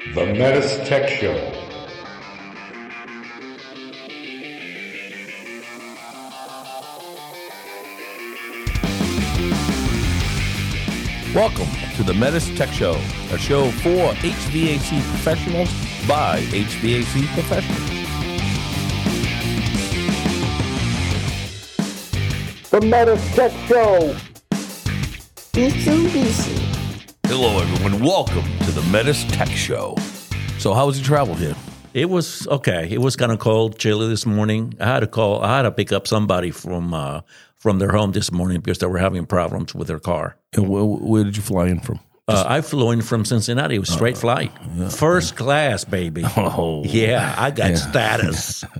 The METUS Tech Show. Welcome to the METUS Tech Show, a show for HVAC professionals by HVAC professionals. The METUS Tech Show. Mitsubishi. Hello, everyone. Welcome to the METUS Tech Show. So, how was your travel here? It was okay. It was kind of cold, chilly this morning. I had to call. I had to pick up somebody from uh, from their home this morning because they were having problems with their car. And where, where did you fly in from? Uh, I flew in from Cincinnati. It was straight flight, first class, baby. Oh, Yeah, I got status.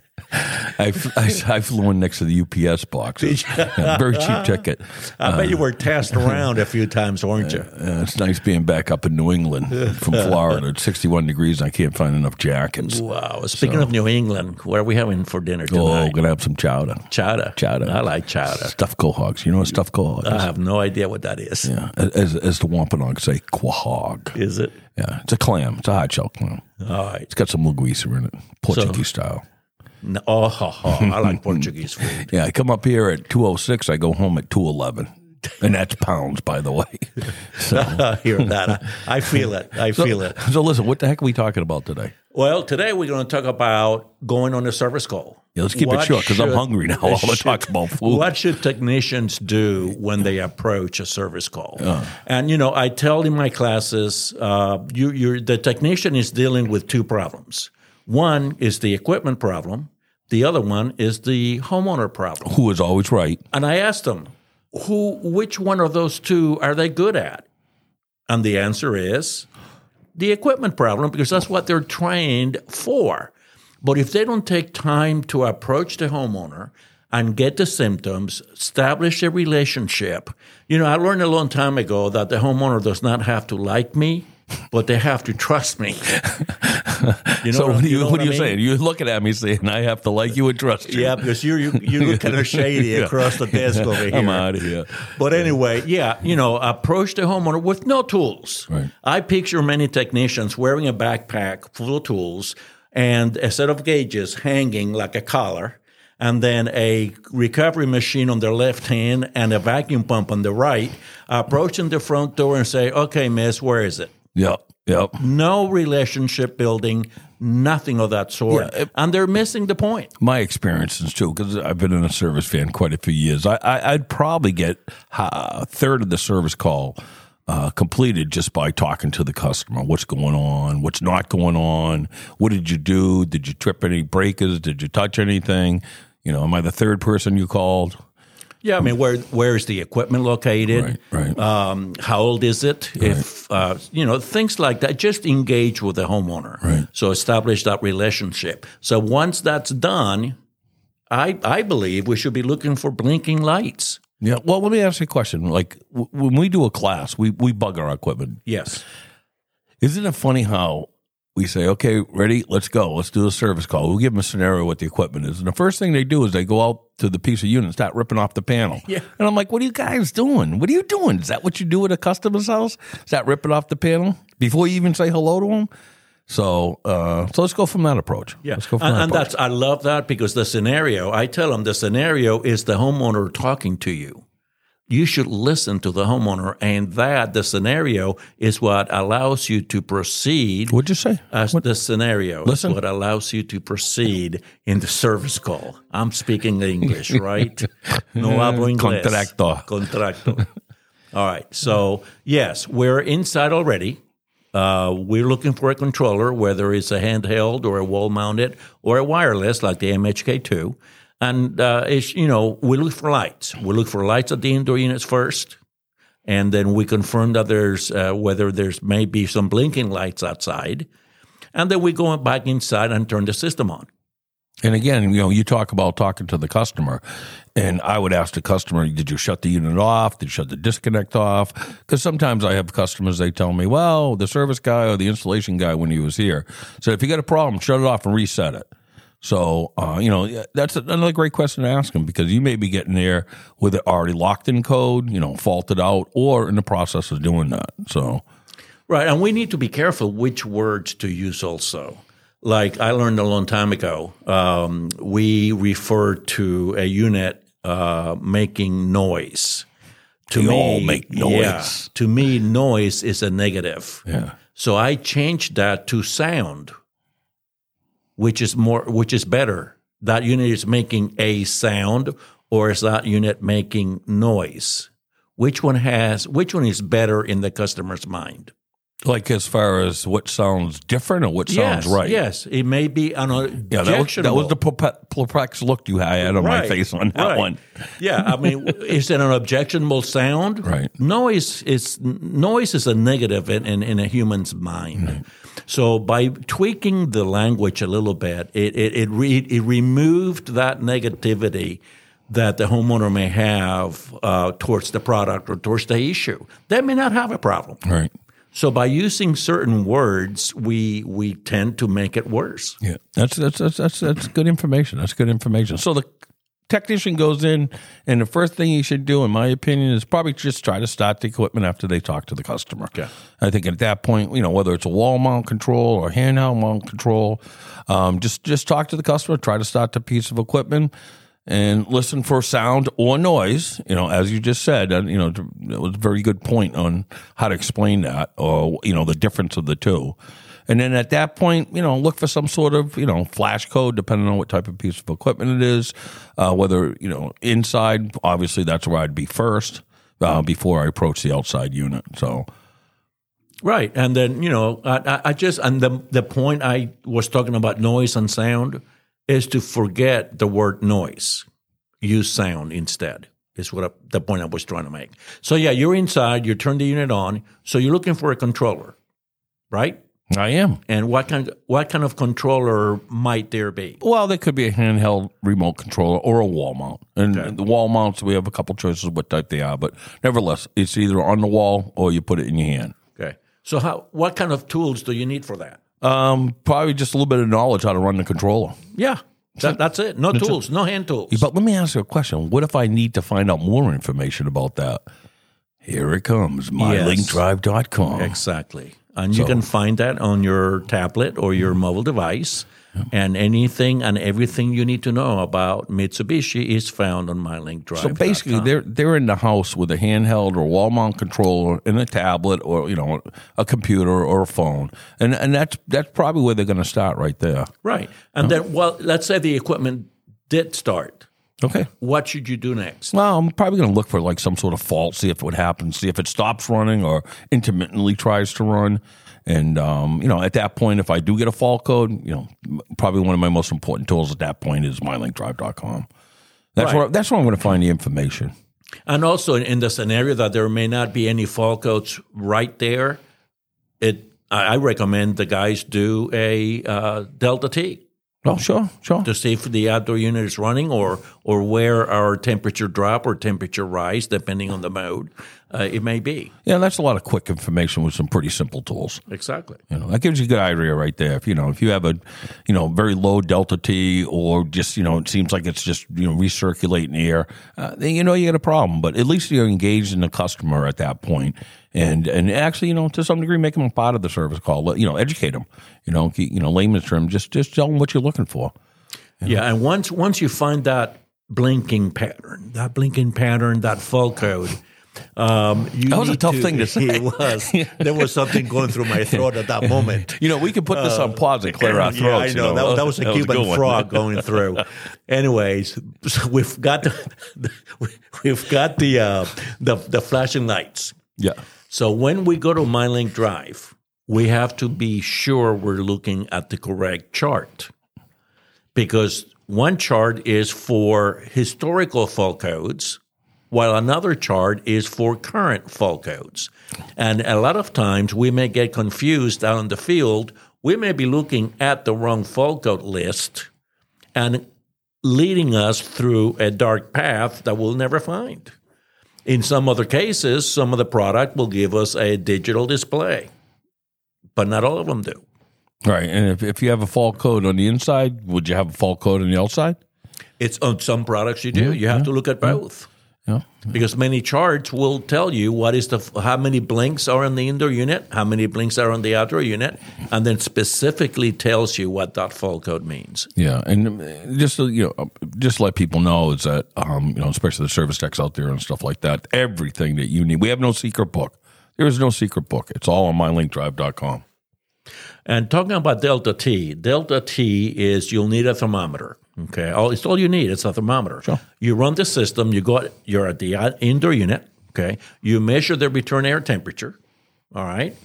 I, I, I flew in next to the UPS box. Yeah, very cheap ticket. I bet you were tossed around a few times, weren't you? Uh, it's nice being back up in New England from Florida. It's 61 degrees and I can't find enough jackets. Wow. Speaking of New England, what are we having for dinner tonight? Oh, tonight? gonna have some chowder. chowder. Chowder. I like chowder. Stuffed quahogs. You know what stuffed quahog is? I have no idea what that is. yeah, as, as the Wampanoag say, quahog. Is it? Yeah, it's a clam. It's a hard shell clam. All right. It's got some linguiça in it, Portuguese style. No, oh. I like Portuguese food. Yeah, I come up here at 206. I go home at 211. And that's pounds, by the way. So, I hear that. I, I feel it. I so, feel it. so listen, what the heck are we talking about today? Well, today we're going to talk about going on a service call. Yeah, let's keep it short because I'm hungry now. To should- talk about food. What should technicians do when they approach a service call? Uh. And you know, I tell in my classes, uh, you, you're, the technician is dealing with two problems. One is the equipment problem. The other one is the homeowner problem. Who is always right? And I asked them, who, which one of those two are they good at? And the answer is the equipment problem because that's what they're trained for. But if they don't take time to approach the homeowner and get the symptoms, establish a relationship, you know, I learned a long time ago that the homeowner does not have to like me, but they have to trust me. You know So what, are you, know what are you mean? saying? You're looking at me saying I have to like you and trust you. Yeah, because you you you look kind of shady across the desk over here. I'm out of here. But anyway, yeah, you know, approach the homeowner with no tools. Right. I picture many technicians wearing a backpack full of tools and a set of gauges hanging like a collar, and then a recovery machine on their left hand and a vacuum pump on the right, approaching the front door and say, "Okay, miss, where is it?" Yep. Yep. No relationship building, nothing of that sort, Yeah, and they're missing the point. My experiences too, because I've been in a service van quite a few years. I, I'd probably get a third of the service call uh, completed just by talking to the customer. What's going on? What's not going on? What did you do? Did you trip any breakers? Did you touch anything? You know, am I the third person you called? Yeah, I mean, where where is the equipment located? Right, right. Um, how old is it? If uh, you know things like that, just engage with the homeowner. Right. So establish that relationship. So once that's done, I I believe we should be looking for blinking lights. Yeah. Well, let me ask you a question. Like w- when we do a class, we we bug our equipment. Yes. Isn't it funny how we say, okay, ready, let's go, let's do a service call. We'll give them a scenario what the equipment is. And the first thing they do is they go out to the piece of unit and start ripping off the panel. Yeah. And I'm like, what are you guys doing? What are you doing? Is that what you do at a customer's house? Is that ripping off the panel before you even say hello to them? So, uh, so let's go from that approach. Yeah, Let's go from and, that and approach. that's I love that because the scenario I tell them the scenario is the homeowner talking to you. You should listen to the homeowner, and that the scenario is what allows you to proceed. What'd you say? As the scenario Listen. is what allows you to proceed in the service call. I'm speaking English, right? No hablo inglés. Contracto. Contracto. All right. So yes, we're inside already. Uh, we're looking for a controller, whether it's a handheld or a wall-mounted or a wireless, like the MHK2. And uh, it's you know we look for lights. We look for lights at the indoor units first, and then we confirm that there's uh, whether there's maybe some blinking lights outside, and then we go back inside and turn the system on. And again, you know, you talk about talking to the customer, and I would ask the customer, "Did you shut the unit off? Did you shut the disconnect off?" Because sometimes I have customers they tell me, "Well, the service guy or the installation guy when he was here said if you got a problem, shut it off and reset it." So, uh, you know, that's another great question to ask them because you may be getting there with it already locked in code, you know, faulted out, or in the process of doing that. So, Right, and we need to be careful which words to use also. Like I learned a long time ago, um, we refer to a unit uh, making noise. To We me, all make noise. yeah, to me, noise is a negative. Yeah. So I changed that to sound, which is more, which is better. That unit is making a sound, or is that unit making noise? Which one has? Which one is better in the customer's mind? Like as far as what sounds different or what sounds yes, right. Yes, it may be an Yeah, that was, that was the perplexed look you had on my face on that right. one. yeah, I mean, is it an objectionable sound? Right. Noise is noise is a negative in, in, in a human's mind. So by tweaking the language a little bit, it it it, re, it removed that negativity that the homeowner may have uh, towards the product or towards the issue. They may not have a problem. Right. So by using certain words, we we tend to make it worse. Yeah, that's that's that's that's, that's good information. That's good information. So the technician goes in, and the first thing he should do, in my opinion, is probably just try to start the equipment after they talk to the customer. Okay. I think at that point, you know, whether it's a wall mount control or handheld mount control, um, just just talk to the customer, try to start the piece of equipment. And listen for sound or noise, you know, as you just said, you know, it was a very good point on how to explain that, or you know, the difference of the two. And then at that point, you know, look for some sort of, you know, flash code, depending on what type of piece of equipment it is. Uh, whether, you know, inside, obviously that's where I'd be first uh, before I approach the outside unit. So, Right, and then you know, I, I- just and the the point I was talking about noise and sound is to forget the word noise, use sound instead. Is what I, the point I was trying to make. So yeah, you're inside, you turn the unit on, so you're looking for a controller, right? I am. And what kind what kind of controller might there be? Well, there could be a handheld remote controller or a wall mount. And the wall mounts, we have a couple choices of what type they are, but nevertheless, it's either on the wall or you put it in your hand. Okay, so how what kind of tools do you need for that? Um, probably just a little bit of knowledge how to run the controller. Yeah, that, that's it. No tools, no hand tools. But let me ask you a question. What if I need to find out more information about that? Here it comes, mylinkdrive.com. Exactly. And you can find that on your tablet or your mm-hmm. mobile device. And anything and everything you need to know about Mitsubishi is found on MyLinkDrive. So basically, they're they're in the house with a handheld or wall mount controller and a tablet or you know a computer or a phone, and and that's that's probably where they're going to start right there. right. And then, well, let's say the equipment did start. Okay. What should you do next? Well, I'm probably going to look for like some sort of fault, see if what happens, see if it stops running or intermittently tries to run. And um, you know, at that point, if I do get a fault code, you know, probably one of my most important tools at that point is mylinkdrive.com. That's Right. where that's where I'm going to find the information. And also, in, the scenario that there may not be any fault codes right there, it I, I recommend the guys do a uh, Delta T. Oh, sure, sure. to see if the outdoor unit is running or or where our temperature drop or temperature rise depending on the mode uh, it may be Yeah, that's a lot of quick information with some pretty simple tools. exactly You know, that gives you a good idea right there. If you know, if you have a, you know, very low delta T, or just you know, it seems like it's just you know recirculating the air, uh, then you know you got a problem. But at least you're engaged in the customer at that point, and and actually, you know, to some degree, make them a part of the service call. You know, educate them. You know, keep- you know, layman's term, just just tell them what you're looking for. yeah and once once you find that blinking pattern that blinking pattern that fault code um, That was a tough thing to say. It was. There was something going through my throat at that moment. You know, we could put this on pause and clear our throats. Yeah, I you know. That, that was a good Cuban one. frog going through. Anyways, so we've got the, we've got the, uh, the the flashing lights. Yeah. So when we go to MyLink Drive, we have to be sure we're looking at the correct chart because one chart is for historical fault codes, while another chart is for current fault codes. And a lot of times we may get confused out in the field. We may be looking at the wrong fault code list and leading us through a dark path that we'll never find. In some other cases, some of the product will give us a digital display, but not all of them do. Right. And if, if you have a fault code on the inside, would you have a fault code on the outside? It's on some products you do. You have to look at both. Yeah. because many charts will tell you what is the how many blinks are in the indoor unit, how many blinks are on the outdoor unit, and then specifically tells you what that fault code means. Yeah, and um, just so, you know, just let people know is that um, you know, especially the service techs out there and stuff like that. Everything that you need, we have no secret book. There is no secret book. It's all on mylinkdrive.com. And talking about delta T, delta T is you'll need a thermometer. Okay, all, it's all you need. It's a thermometer. Sure. You run the system. You go. You're at the indoor unit. Okay, you measure the return air temperature. All right,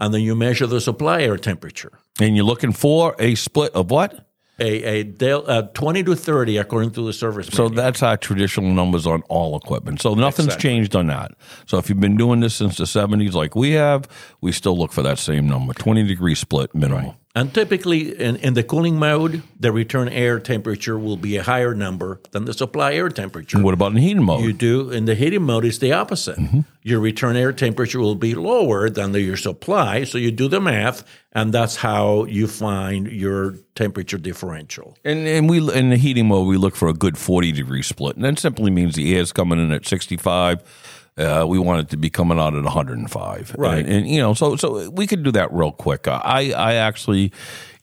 and then you measure the supply air temperature. And you're looking for a split of what? A a del, uh, twenty to thirty according to the service. So manual. that's our traditional numbers on all equipment. So nothing's Exactly. changed on that. So if you've been doing this since the 70s like we have, we still look for that same number 20 degree split minimum. And typically, in, in the cooling mode, the return air temperature will be a higher number than the supply air temperature. What about in heating mode? You do in the heating mode is the opposite. Mm-hmm. Your return air temperature will be lower than the, your supply. So you do the math, and that's how you find your temperature differential. And and we in the heating mode we look for a good forty degree split, and that simply means the air is coming in at sixty five. Uh, we want it to be coming out at 105, Right. And, and you know, so so we could do that real quick. I I actually,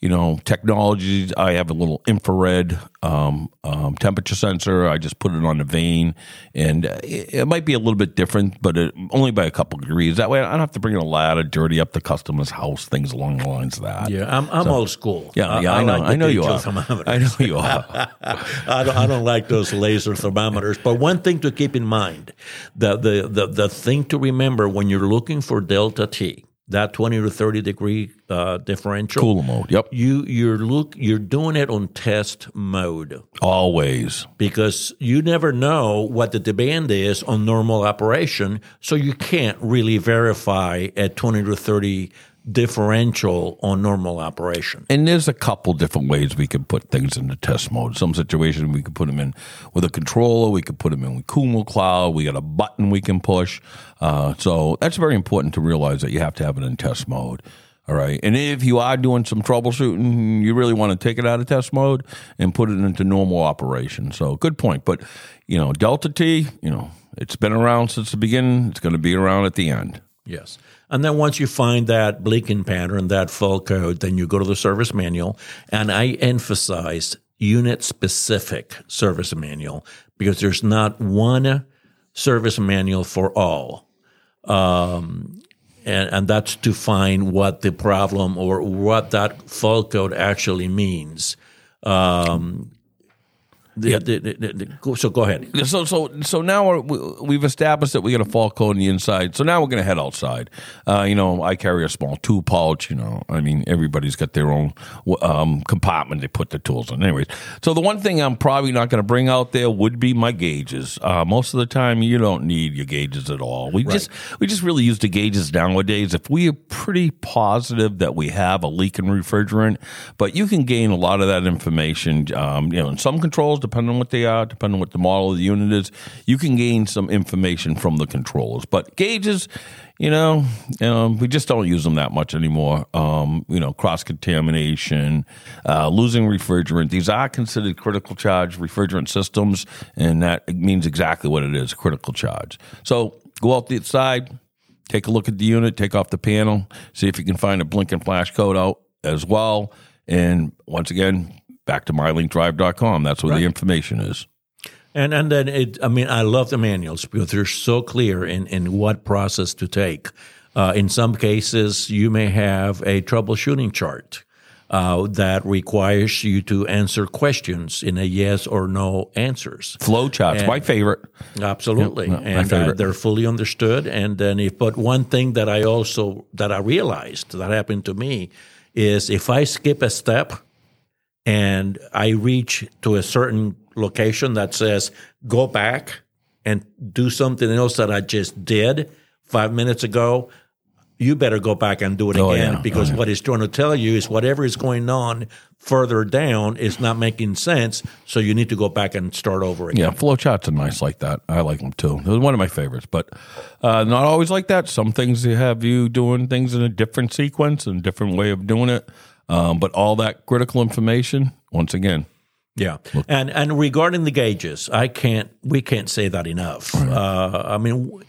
you know, technologies. I have a little infrared um, um, temperature sensor. I just put it on the vane, and it, it might be a little bit different, but it, only by a couple degrees. That way, I don't have to bring in a ladder, dirty up the customer's house, things along the lines of that. Yeah, I'm, I'm old school. Yeah, yeah, I, know, like I know you are. I know you are. I don't, I don't like those laser thermometers. But one thing to keep in mind, the, the, the, the thing to remember when you're looking for delta T, that 20 to 30 degree uh, differential, Cooler mode. Yep. you you're look you're doing it on test mode Always. because you never know what the demand is on normal operation, so you can't really verify at 20 to 30 differential on normal operation. And there's a couple different ways we can put things into test mode. Some situations we could put them in with a controller. We could put them in with Kumo Cloud. We got a button we can push. Uh, so that's very important to realize that you have to have it in test mode. All right. And if you are doing some troubleshooting, you really want to take it out of test mode and put it into normal operation. So good point. But, you know, Delta T, you know, it's been around since the beginning. It's going to be around at the end. Yes. And then once you find that blinking pattern, that fault code, then you go to the service manual. And I emphasize unit specific service manual because there's not one service manual for all. Um, and, and that's to find what the problem or what that fault code actually means. Um, the, the, the, the, so go ahead. So so so now we're, we- we've established that we got a fault code on the inside. So now we're going to head outside. Uh, you know, I carry a small tool pouch. You know, I mean, everybody's got their own um, compartment they put the tools in. Anyways, so the one thing I'm probably not going to bring out there would be my gauges. Uh, most of the time, you don't need your gauges at all. We just we just really use the gauges nowadays. If we are pretty positive that we have a leak in refrigerant, but you can gain a lot of that information. Um, you know, in some controls, depending on what they are, depending on what the model of the unit is, you can gain some information from the controllers. But gauges, you know, um, we just don't use them that much anymore. Um, you know, cross contamination, uh, losing refrigerant. These are considered critical charge refrigerant systems, and that means exactly what it is critical charge. So go out the side, take a look at the unit, take off the panel, see if you can find a blinking flash code out as well. And once again, back to mylinkdrive.com. That's where the information is. And and then it, I mean, I love the manuals because they're so clear in, in what process to take. Uh, in some cases, you may have a troubleshooting chart uh, that requires you to answer questions in a yes or no answers. Flow charts, my favorite. Absolutely, Yep, and uh, favorite. they're fully understood. And then, if but one thing that I also that I realized that happened to me is if I skip a step and I reach to a certain location that says go back and do something else that I just did five minutes ago, you better go back and do it Oh, again yeah. because what it's trying to tell you is whatever is going on further down is not making sense. So you need to go back and start over again. Yeah, flow charts are nice like that. I like them too. They're one of my favorites, but uh, not always like that. Some things have you doing things in a different sequence and different way of doing it. Um, but all that critical information, once again, Yeah, and and regarding the gauges, I can't. We can't say that enough. Uh, I mean, w-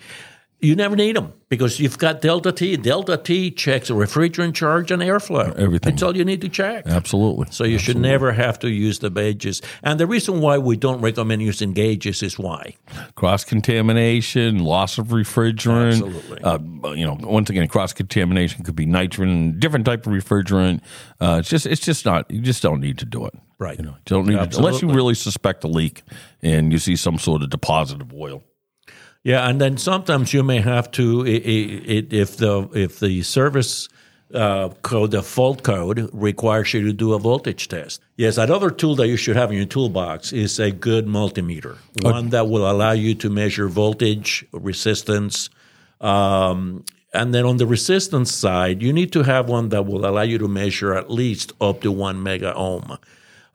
you never need them because you've got Delta T. Delta T checks refrigerant charge and airflow. Everything. That's all you need to check. Absolutely. So you should never have to use the gauges. And the reason why we don't recommend using gauges is why. cross contamination, loss of refrigerant. Absolutely. Uh, you know, once again, cross contamination could be nitrogen, different type of refrigerant. Uh, it's just, it's just not. You just don't need to do it. Right. You know, don't need to, unless you really suspect a leak and you see some sort of deposit of oil. Yeah, and then sometimes you may have to if the if the service uh, code, the fault code requires you to do a voltage test. Yes, another tool that you should have in your toolbox is a good multimeter, one that will allow you to measure voltage, resistance, um, and then on the resistance side, you need to have one that will allow you to measure at least up to one mega ohm.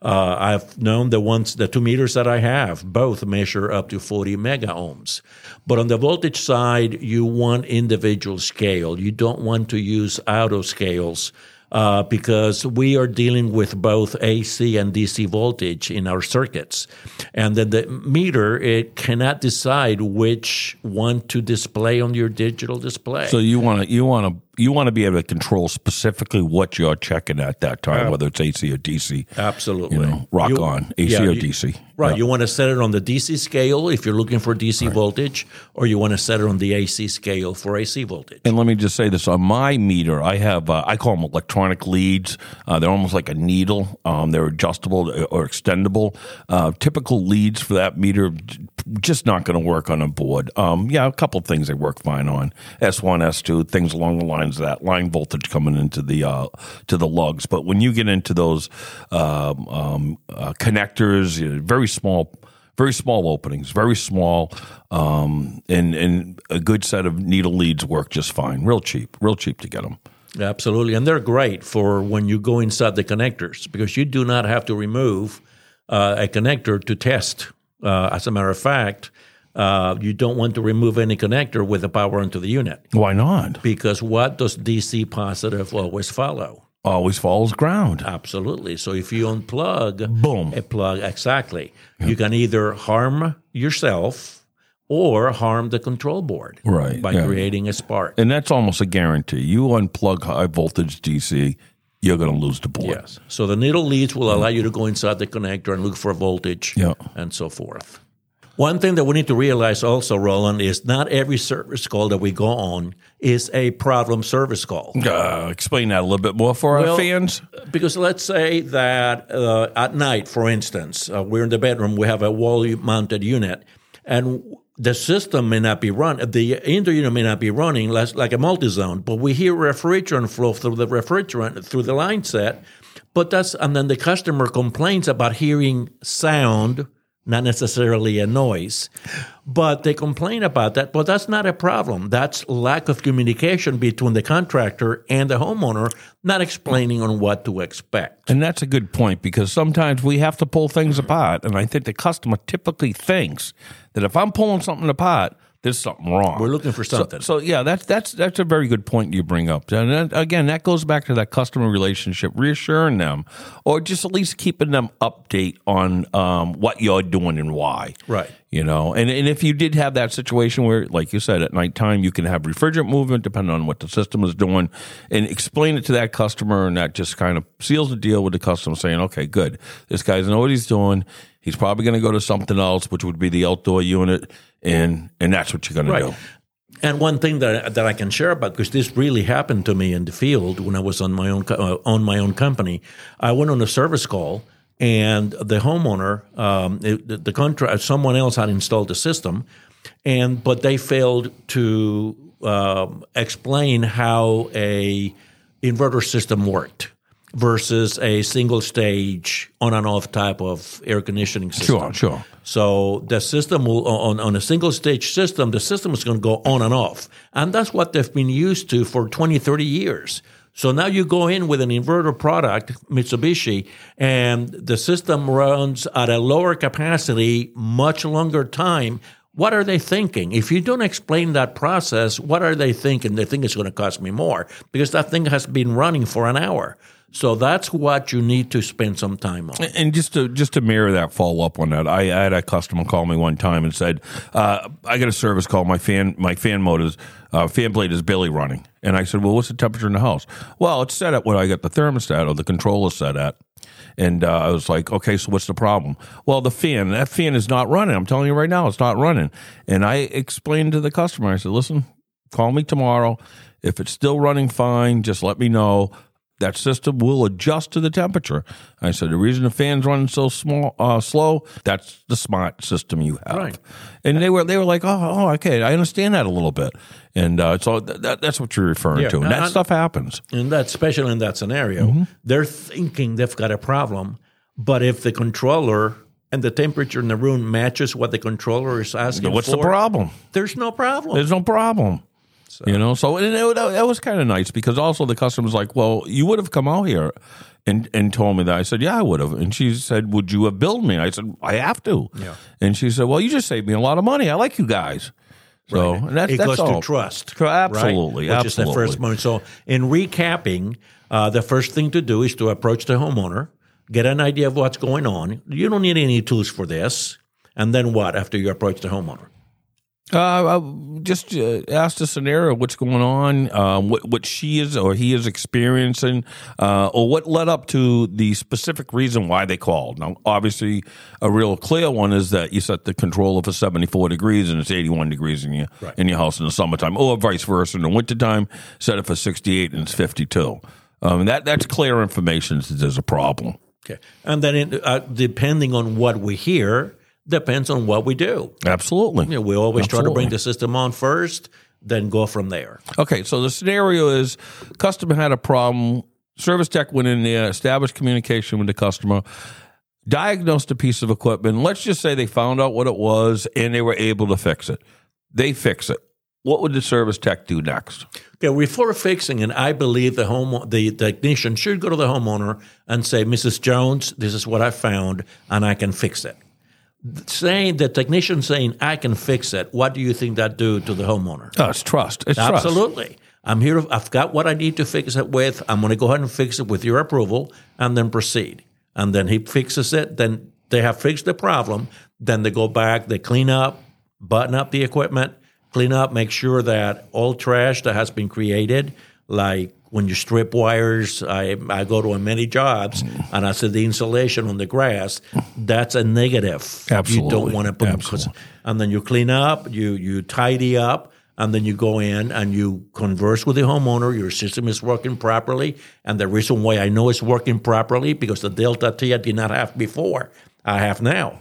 Uh, I've known the ones, the two meters that I have, both measure up to 40 mega ohms. But on the voltage side, you want individual scale. You don't want to use auto scales uh, because we are dealing with both AC and DC voltage in our circuits. And then the meter, it cannot decide which one to display on your digital display. So you want to you want to you want to be able to control specifically what you're checking at that time, whether it's AC or DC. Absolutely. You know, rock You- on AC yeah, or you- DC. Right. Yeah. You want to set it on the DC scale if you're looking for DC voltage, or you want to set it on the AC scale for AC voltage. And let me just say this: on my meter, I have uh, I call them electronic leads. Uh, they're almost like a needle. Um, they're adjustable or extendable. Uh, typical leads for that meter just not going to work on a board. Um, yeah, a couple things they work fine on S one, S two, things along the lines of that line voltage coming into the uh, to the lugs. But when you get into those um, um, uh, connectors, you know, very small very small openings, very small, um, and and a good set of needle leads work just fine. Real cheap, real cheap to get them. Absolutely. And they're great for when you go inside the connectors because you do not have to remove uh, a connector to test. Uh, as a matter of fact, uh, you don't want to remove any connector with the power into the unit Why not? because what does DC positive always follow? Always follows ground. Absolutely. So if you unplug Boom. a plug, exactly, you can either harm yourself or harm the control board Right, by yeah. creating a spark. And that's almost a guarantee. You unplug high voltage DC, you're going to lose the board. Yes. So the needle leads will allow you to go inside the connector and look for voltage Yeah. and so forth. One thing that we need to realize also, Roland, is not every service call that we go on is a problem service call. Uh, explain that a little bit more for our fans. Because let's say that uh, at night, for instance, uh, we're in the bedroom, we have a wall mounted unit, and the system may not be run, the indoor unit may not be running like a multi-zone, but we hear refrigerant flow through the refrigerant through the line set. But that's and then the customer complains about hearing sound, not necessarily a noise, but they complain about that. But that's not a problem. That's lack of communication between the contractor and the homeowner, not explaining on what to expect. And that's a good point because sometimes we have to pull things apart. And I think the customer typically thinks that if I'm pulling something apart, there's something wrong. We're looking for something. So, yeah, that's that's that's a very good point you bring up. And then, again, that goes back to that customer relationship, reassuring them, or just at least keeping them update on um, what you're doing and why. Right. You know, and, and if you did have that situation where, like you said, at nighttime you can have refrigerant movement depending on what the system is doing, and explain it to that customer, and that just kind of seals the deal with the customer, saying, "Okay, good, this guy's know what he's doing. He's probably going to go to something else, which would be the outdoor unit, and and that's what you're going to do." And one thing that that I can share about because this really happened to me in the field when I was on my own uh, on my own company, I went on a service call and the homeowner, um, it, the, the contract, someone else had installed the system, and but they failed to um, explain how a inverter system worked versus a single stage on and off type of air conditioning system. Sure, sure. So the system will on on a single stage system, the system is going to go on and off. And that's what they've been used to for 20, 30 years. So now you go in with an inverter product, Mitsubishi, and the system runs at a lower capacity, much longer time. What are they thinking? If you don't explain that process, what are they thinking? They think it's going to cost me more because that thing has been running for an hour. So that's what you need to spend some time on. And just to just to mirror that, follow up on that, I, I had a customer call me one time and said, uh, "I got a service call. My fan my fan motors uh, fan blade is barely running." And I said, "Well, what's the temperature in the house?" Well, it's set at what I got the thermostat or the controller set at. And uh, I was like, "Okay, so what's the problem?" Well, the fan that fan is not running. I'm telling you right now, it's not running. And I explained to the customer, I said, "Listen, call me tomorrow. If it's still running fine, just let me know." That system will adjust to the temperature. I said the reason the fan's running so small, uh, slow, that's the smart system you have. Right. And they were they were like, oh, oh okay, I understand that a little bit. And uh, so that, that's what you're referring Yeah, to. And that and- stuff happens. And that, especially in that scenario, Mm-hmm. they're thinking they've got a problem. But if the controller and the temperature in the room matches what the controller is asking What's for, the problem? there's no problem. There's no problem. You know, so and it, that was kind of nice because also the customer's like, well, you would have come out here and and told me that. I said, yeah, I would have. And she said, would you have billed me? I said, I have to. Yeah. And she said, well, you just saved me a lot of money. I like you guys. So and that's it that's goes all. to trust. Absolutely, right? Which is the absolutely. first moment. So, in recapping, uh, the first thing to do is to approach the homeowner, get an idea of what's going on. You don't need any tools for this. And then what after you approach the homeowner? Uh, I just uh, asked a scenario, what's going on, um, what what she is or he is experiencing, uh, or what led up to the specific reason why they called. Now, obviously, a real clear one is that you set the controller for seventy four degrees and it's eighty one degrees in your in your house in the summertime, or vice versa in the wintertime, set it for sixty eight and it's fifty two. Um, that that's clear information that there's a problem. Okay. And then, uh, depending on what we hear, depends on what we do. Absolutely. You know, we always try to bring the system on first, then go from there. Okay, so the scenario is customer had a problem. Service tech went in there, established communication with the customer, diagnosed a piece of equipment. Let's just say they found out what it was and they were able to fix it. They fix it. What would the service tech do next? Okay, before fixing it, I believe the home the technician should go to the homeowner and say, "Mrs. Jones, this is what I found, and I can fix it." Saying the technician saying, "I can fix it," what do you think that do to the homeowner? Oh, it's trust. It's trust. Absolutely. I'm here. I've got what I need to fix it with. I'm going to go ahead and fix it with your approval, and then proceed. And then he fixes it. Then they have fixed the problem. Then they go back. They clean up, button up the equipment, clean up, make sure that all trash that has been created, like when you strip wires, I I go to many jobs mm. and I said the insulation on the grass, that's a negative. Absolutely. You don't want to put Absolutely. and then you clean up, you you tidy up, and then you go in and you converse with the homeowner. Your system is working properly, and the reason why I know it's working properly because the Delta T I did not have before, I have now.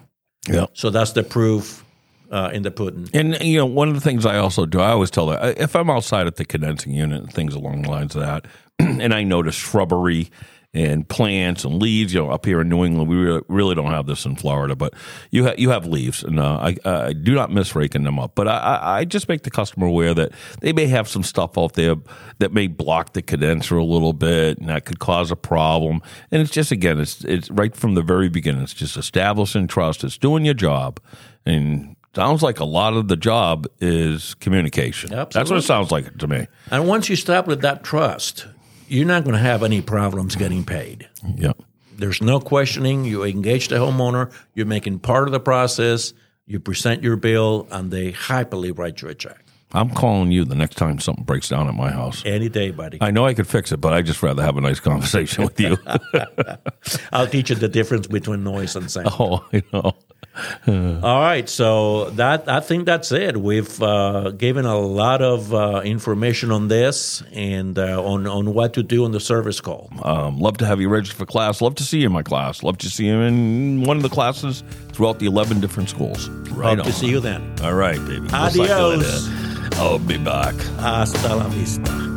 Yeah. So that's the proof uh, in the pudding. And you know, one of the things I also do, I always tell her if I'm outside at the condensing unit and things along the lines of that, and I notice shrubbery and plants and leaves. You know, up here in New England, we really, really don't have this in Florida, but you ha- you have leaves, and uh, I, I do not miss raking them up. But I, I, I just make the customer aware that they may have some stuff out there that may block the condenser a little bit, and that could cause a problem. And it's just again, it's it's right from the very beginning. It's just establishing trust. It's doing your job, and sounds like a lot of the job is communication. That's what it sounds like to me. And once you establish that trust, you're not going to have any problems getting paid. Yeah. There's no questioning. You engage the homeowner. You're making part of the process. You present your bill, and they happily write you a check I'm calling you the next time something breaks down at my house. any day, buddy. I know I could fix it, but I just rather have a nice conversation with you. I'll teach you the difference between noise and sound. oh, I know. All right, so that I think that's it. We've uh, given a lot of uh, information on this and uh, on on what to do on the service call. Um, love to have you register for class. Love to see you in my class. Love to see you in one of the classes throughout the 11 different schools. Right Hope on. to see you then. All right, baby. We'll Adios. I'll be back. Hasta la vista.